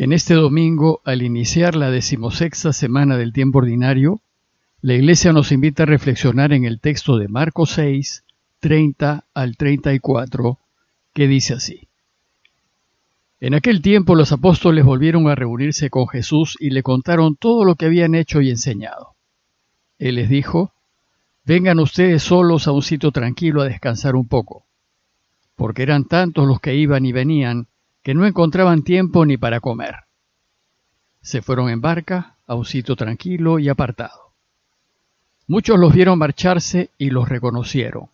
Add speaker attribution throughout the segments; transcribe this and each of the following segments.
Speaker 1: En este domingo, al iniciar la decimosexta semana del tiempo ordinario, la Iglesia nos invita a reflexionar en el texto de Marcos 6, 30 al 34, que dice así. En aquel tiempo los apóstoles volvieron a reunirse con Jesús y le contaron todo lo que habían hecho y enseñado. Él les dijo, Vengan ustedes solos a un sitio tranquilo a descansar un poco, porque eran tantos los que iban y venían que no encontraban tiempo ni para comer. Se fueron en barca a un sitio tranquilo y apartado. Muchos los vieron marcharse y los reconocieron.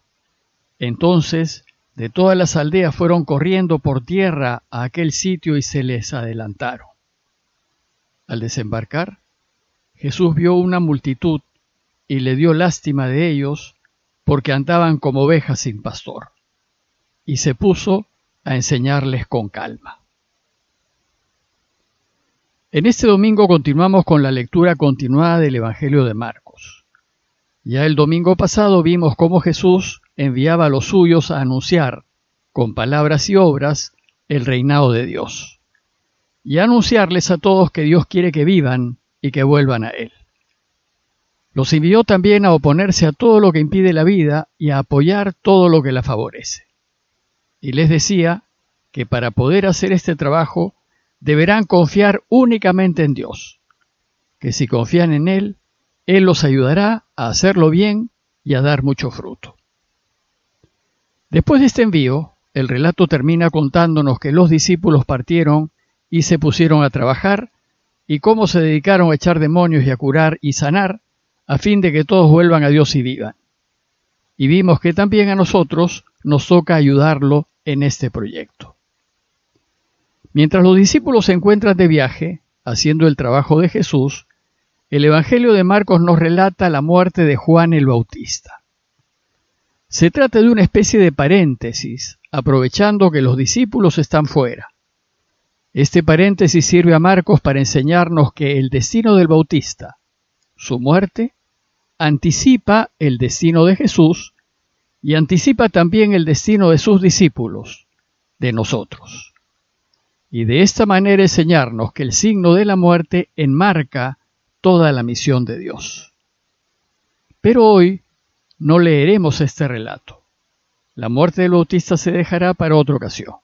Speaker 1: Entonces, de todas las aldeas fueron corriendo por tierra a aquel sitio y se les adelantaron. Al desembarcar, Jesús vio una multitud y le dio lástima de ellos porque andaban como ovejas sin pastor, y se puso a enseñarles con calma. En este domingo continuamos con la lectura continuada del Evangelio de Marcos. Ya el domingo pasado vimos cómo Jesús enviaba a los suyos a anunciar, con palabras y obras, el reinado de Dios, y a anunciarles a todos que Dios quiere que vivan y que vuelvan a Él. Los envió también a oponerse a todo lo que impide la vida y a apoyar todo lo que la favorece y les decía que para poder hacer este trabajo deberán confiar únicamente en Dios, que si confían en Él, Él los ayudará a hacerlo bien y a dar mucho fruto. Después de este envío, el relato termina contándonos que los discípulos partieron y se pusieron a trabajar y cómo se dedicaron a echar demonios y a curar y sanar a fin de que todos vuelvan a Dios y vivan. Y vimos que también a nosotros nos toca ayudarlo en este proyecto. Mientras los discípulos se encuentran de viaje, haciendo el trabajo de Jesús, el Evangelio de Marcos nos relata la muerte de Juan el Bautista. Se trata de una especie de paréntesis, aprovechando que los discípulos están fuera. Este paréntesis sirve a Marcos para enseñarnos que el destino del Bautista, su muerte, anticipa el destino de Jesús y anticipa también el destino de sus discípulos, de nosotros. Y de esta manera enseñarnos que el signo de la muerte enmarca toda la misión de Dios. Pero hoy no leeremos este relato. La muerte del Bautista se dejará para otra ocasión.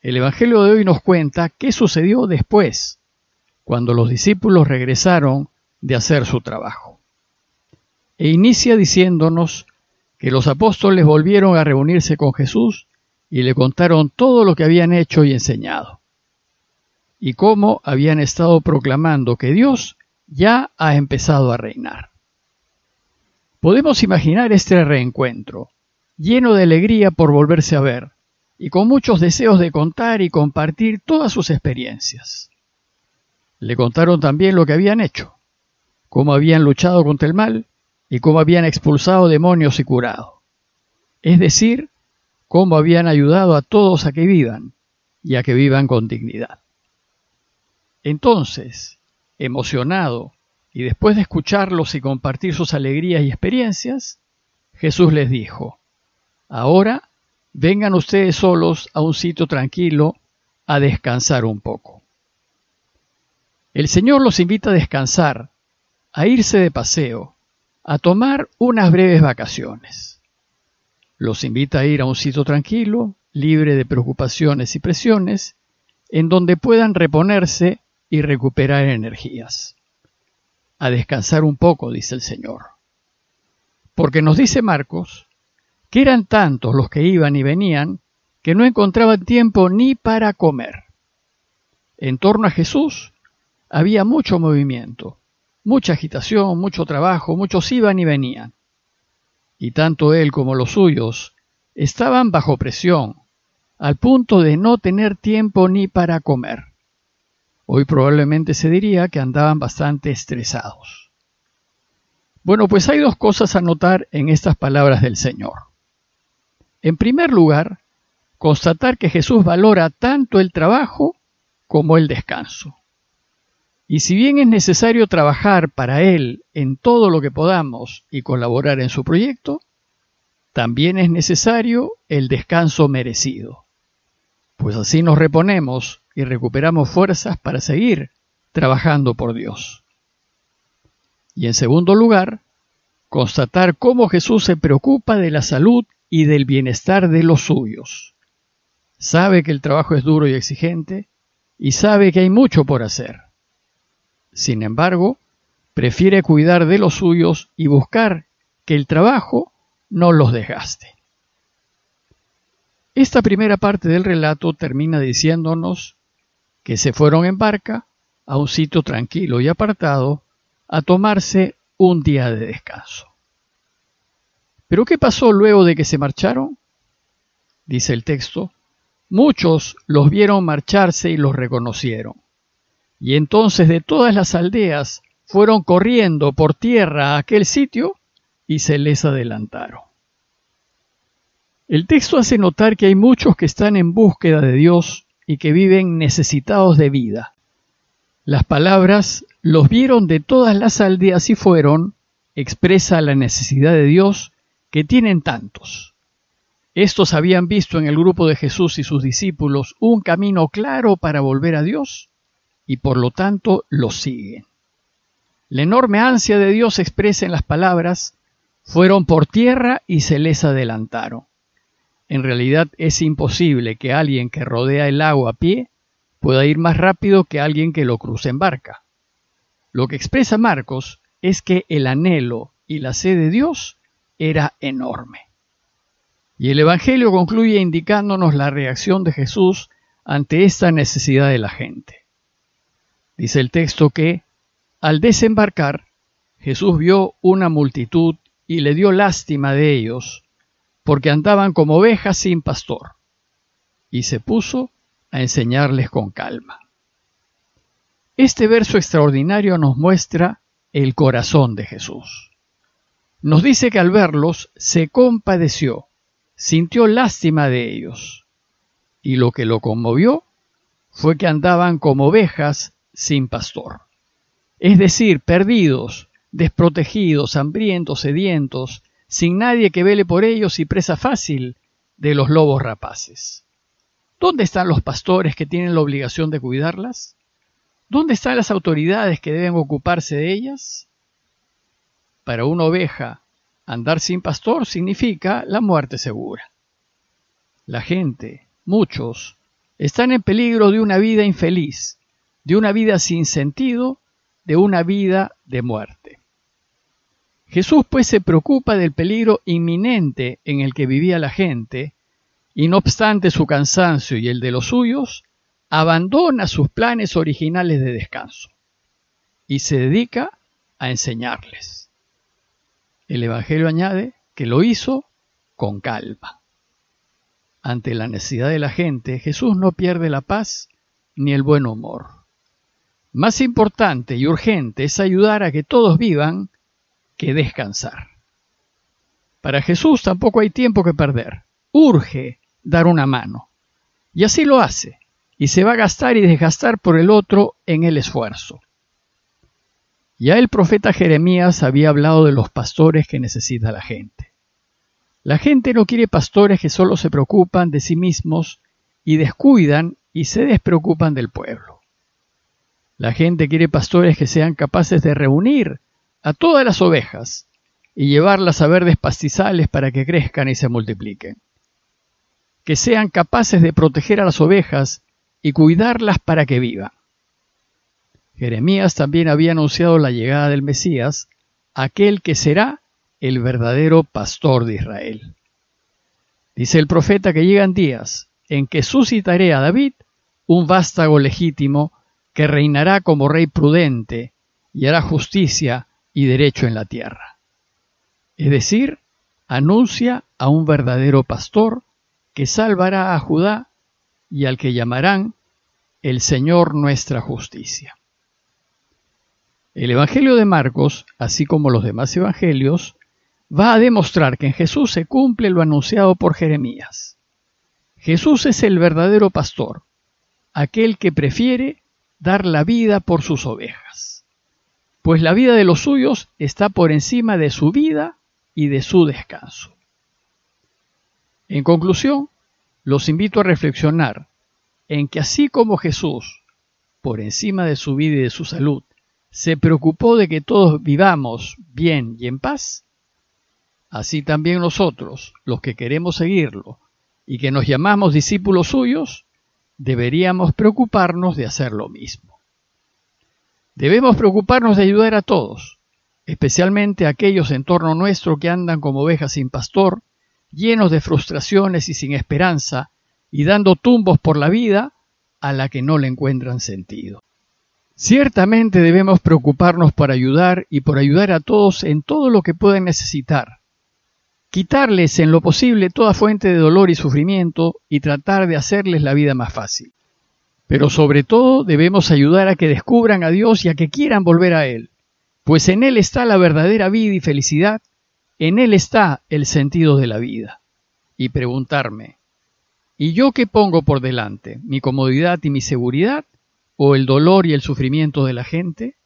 Speaker 1: El Evangelio de hoy nos cuenta qué sucedió después, cuando los discípulos regresaron de hacer su trabajo. E inicia diciéndonos que los apóstoles volvieron a reunirse con Jesús y le contaron todo lo que habían hecho y enseñado, y cómo habían estado proclamando que Dios ya ha empezado a reinar. Podemos imaginar este reencuentro, lleno de alegría por volverse a ver, y con muchos deseos de contar y compartir todas sus experiencias. Le contaron también lo que habían hecho, cómo habían luchado contra el mal y cómo habían expulsado demonios y curado. Es decir, cómo habían ayudado a todos a que vivan y a que vivan con dignidad. Entonces, emocionado y después de escucharlos y compartir sus alegrías y experiencias, Jesús les dijo, ahora vengan ustedes solos a un sitio tranquilo a descansar un poco. El Señor los invita a descansar, a irse de paseo, a tomar unas breves vacaciones. Los invita a ir a un sitio tranquilo, libre de preocupaciones y presiones, en donde puedan reponerse y recuperar energías. A descansar un poco, dice el Señor. Porque nos dice Marcos que eran tantos los que iban y venían que no encontraban tiempo ni para comer. En torno a Jesús había mucho movimiento, mucha agitación, mucho trabajo, muchos iban y venían. Y tanto él como los suyos estaban bajo presión, al punto de no tener tiempo ni para comer. Hoy probablemente se diría que andaban bastante estresados. Bueno, pues hay dos cosas a notar en estas palabras del Señor. En primer lugar, constatar que Jesús valora tanto el trabajo como el descanso. Y si bien es necesario trabajar para Él en todo lo que podamos y colaborar en su proyecto, también es necesario el descanso merecido. pues así nos reponemos y recuperamos fuerzas para seguir trabajando por Dios. Y en segundo lugar, constatar cómo Jesús se preocupa de la salud y del bienestar de los suyos. Sabe que el trabajo es duro y exigente y sabe que hay mucho por hacer. Sin embargo, prefiere cuidar de los suyos y buscar que el trabajo no los desgaste. Esta primera parte del relato termina diciéndonos que se fueron en barca a un sitio tranquilo y apartado a tomarse un día de descanso. ¿Pero qué pasó luego de que se marcharon? Dice el texto, muchos los vieron marcharse y los reconocieron. Y entonces de todas las aldeas fueron corriendo por tierra a aquel sitio y se les adelantaron. El texto hace notar que hay muchos que están en búsqueda de Dios y que viven necesitados de vida. Las palabras los vieron de todas las aldeas y fueron expresa la necesidad de Dios que tienen tantos. Estos habían visto en el grupo de Jesús y sus discípulos un camino claro para volver a Dios y por lo tanto lo siguen. La enorme ansia de Dios expresa en las palabras fueron por tierra y se les adelantaron. En realidad es imposible que alguien que rodea el agua a pie pueda ir más rápido que alguien que lo cruce en barca. Lo que expresa Marcos es que el anhelo y la sed de Dios era enorme. Y el Evangelio concluye indicándonos la reacción de Jesús ante esta necesidad de la gente. Dice el texto que, al desembarcar, Jesús vio una multitud y le dio lástima de ellos, porque andaban como ovejas sin pastor, y se puso a enseñarles con calma. Este verso extraordinario nos muestra el corazón de Jesús. Nos dice que al verlos se compadeció, sintió lástima de ellos, y lo que lo conmovió fue que andaban como ovejas sin pastor, es decir, perdidos, desprotegidos, hambrientos, sedientos, sin nadie que vele por ellos y presa fácil de los lobos rapaces. ¿Dónde están los pastores que tienen la obligación de cuidarlas? ¿Dónde están las autoridades que deben ocuparse de ellas? Para una oveja, andar sin pastor significa la muerte segura. La gente, muchos, están en peligro de una vida infeliz, de una vida sin sentido, de una vida de muerte. Jesús pues se preocupa del peligro inminente en el que vivía la gente, y no obstante su cansancio y el de los suyos, abandona sus planes originales de descanso y se dedica a enseñarles. El Evangelio añade que lo hizo con calma. Ante la necesidad de la gente, Jesús no pierde la paz ni el buen humor. Más importante y urgente es ayudar a que todos vivan que descansar. Para Jesús tampoco hay tiempo que perder. Urge dar una mano. Y así lo hace, y se va a gastar y desgastar por el otro en el esfuerzo. Ya el profeta Jeremías había hablado de los pastores que necesita la gente. La gente no quiere pastores que solo se preocupan de sí mismos y descuidan y se despreocupan del pueblo. La gente quiere pastores que sean capaces de reunir a todas las ovejas y llevarlas a verdes pastizales para que crezcan y se multipliquen. Que sean capaces de proteger a las ovejas y cuidarlas para que vivan. Jeremías también había anunciado la llegada del Mesías, aquel que será el verdadero pastor de Israel. Dice el profeta que llegan días en que suscitaré a David un vástago legítimo que reinará como rey prudente y hará justicia y derecho en la tierra. Es decir, anuncia a un verdadero pastor que salvará a Judá y al que llamarán el Señor nuestra justicia. El Evangelio de Marcos, así como los demás evangelios, va a demostrar que en Jesús se cumple lo anunciado por Jeremías. Jesús es el verdadero pastor, aquel que prefiere dar la vida por sus ovejas pues la vida de los suyos está por encima de su vida y de su descanso. En conclusión, los invito a reflexionar en que así como Jesús, por encima de su vida y de su salud, se preocupó de que todos vivamos bien y en paz, así también nosotros, los que queremos seguirlo y que nos llamamos discípulos suyos, deberíamos preocuparnos de hacer lo mismo. Debemos preocuparnos de ayudar a todos, especialmente a aquellos en torno nuestro que andan como ovejas sin pastor, llenos de frustraciones y sin esperanza, y dando tumbos por la vida a la que no le encuentran sentido. Ciertamente debemos preocuparnos por ayudar y por ayudar a todos en todo lo que pueden necesitar, quitarles en lo posible toda fuente de dolor y sufrimiento y tratar de hacerles la vida más fácil. Pero sobre todo debemos ayudar a que descubran a Dios y a que quieran volver a Él, pues en Él está la verdadera vida y felicidad, en Él está el sentido de la vida. Y preguntarme, ¿Y yo qué pongo por delante? ¿Mi comodidad y mi seguridad? ¿O el dolor y el sufrimiento de la gente?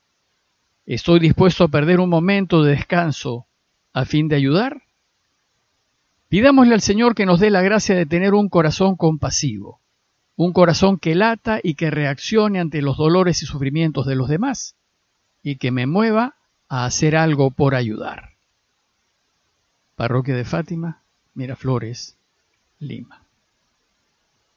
Speaker 1: ¿Estoy dispuesto a perder un momento de descanso a fin de ayudar? Pidámosle al Señor que nos dé la gracia de tener un corazón compasivo, un corazón que lata y que reaccione ante los dolores y sufrimientos de los demás, y que me mueva a hacer algo por ayudar. Parroquia de Fátima, Miraflores, Lima.